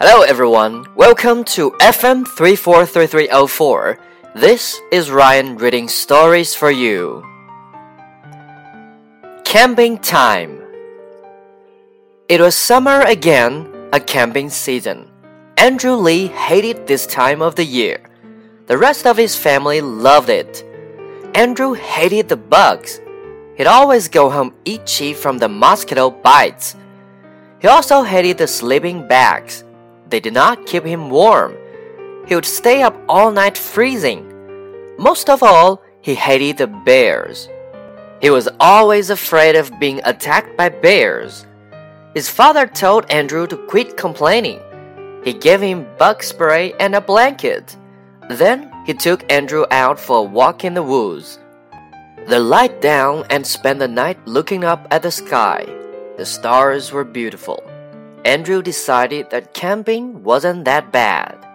Hello everyone, welcome to FM 343304. This is Ryan reading stories for you. Camping time. It was summer again, a camping season. Andrew Lee hated this time of the year. The rest of his family loved it. Andrew hated the bugs. He'd always go home itchy from the mosquito bites. He also hated the sleeping bags. They did not keep him warm. He would stay up all night freezing. Most of all, he hated the bears. He was always afraid of being attacked by bears. His father told Andrew to quit complaining. He gave him bug spray and a blanket. Then he took Andrew out for a walk in the woods. They lied down and spent the night looking up at the sky. The stars were beautiful. Andrew decided that camping wasn't that bad.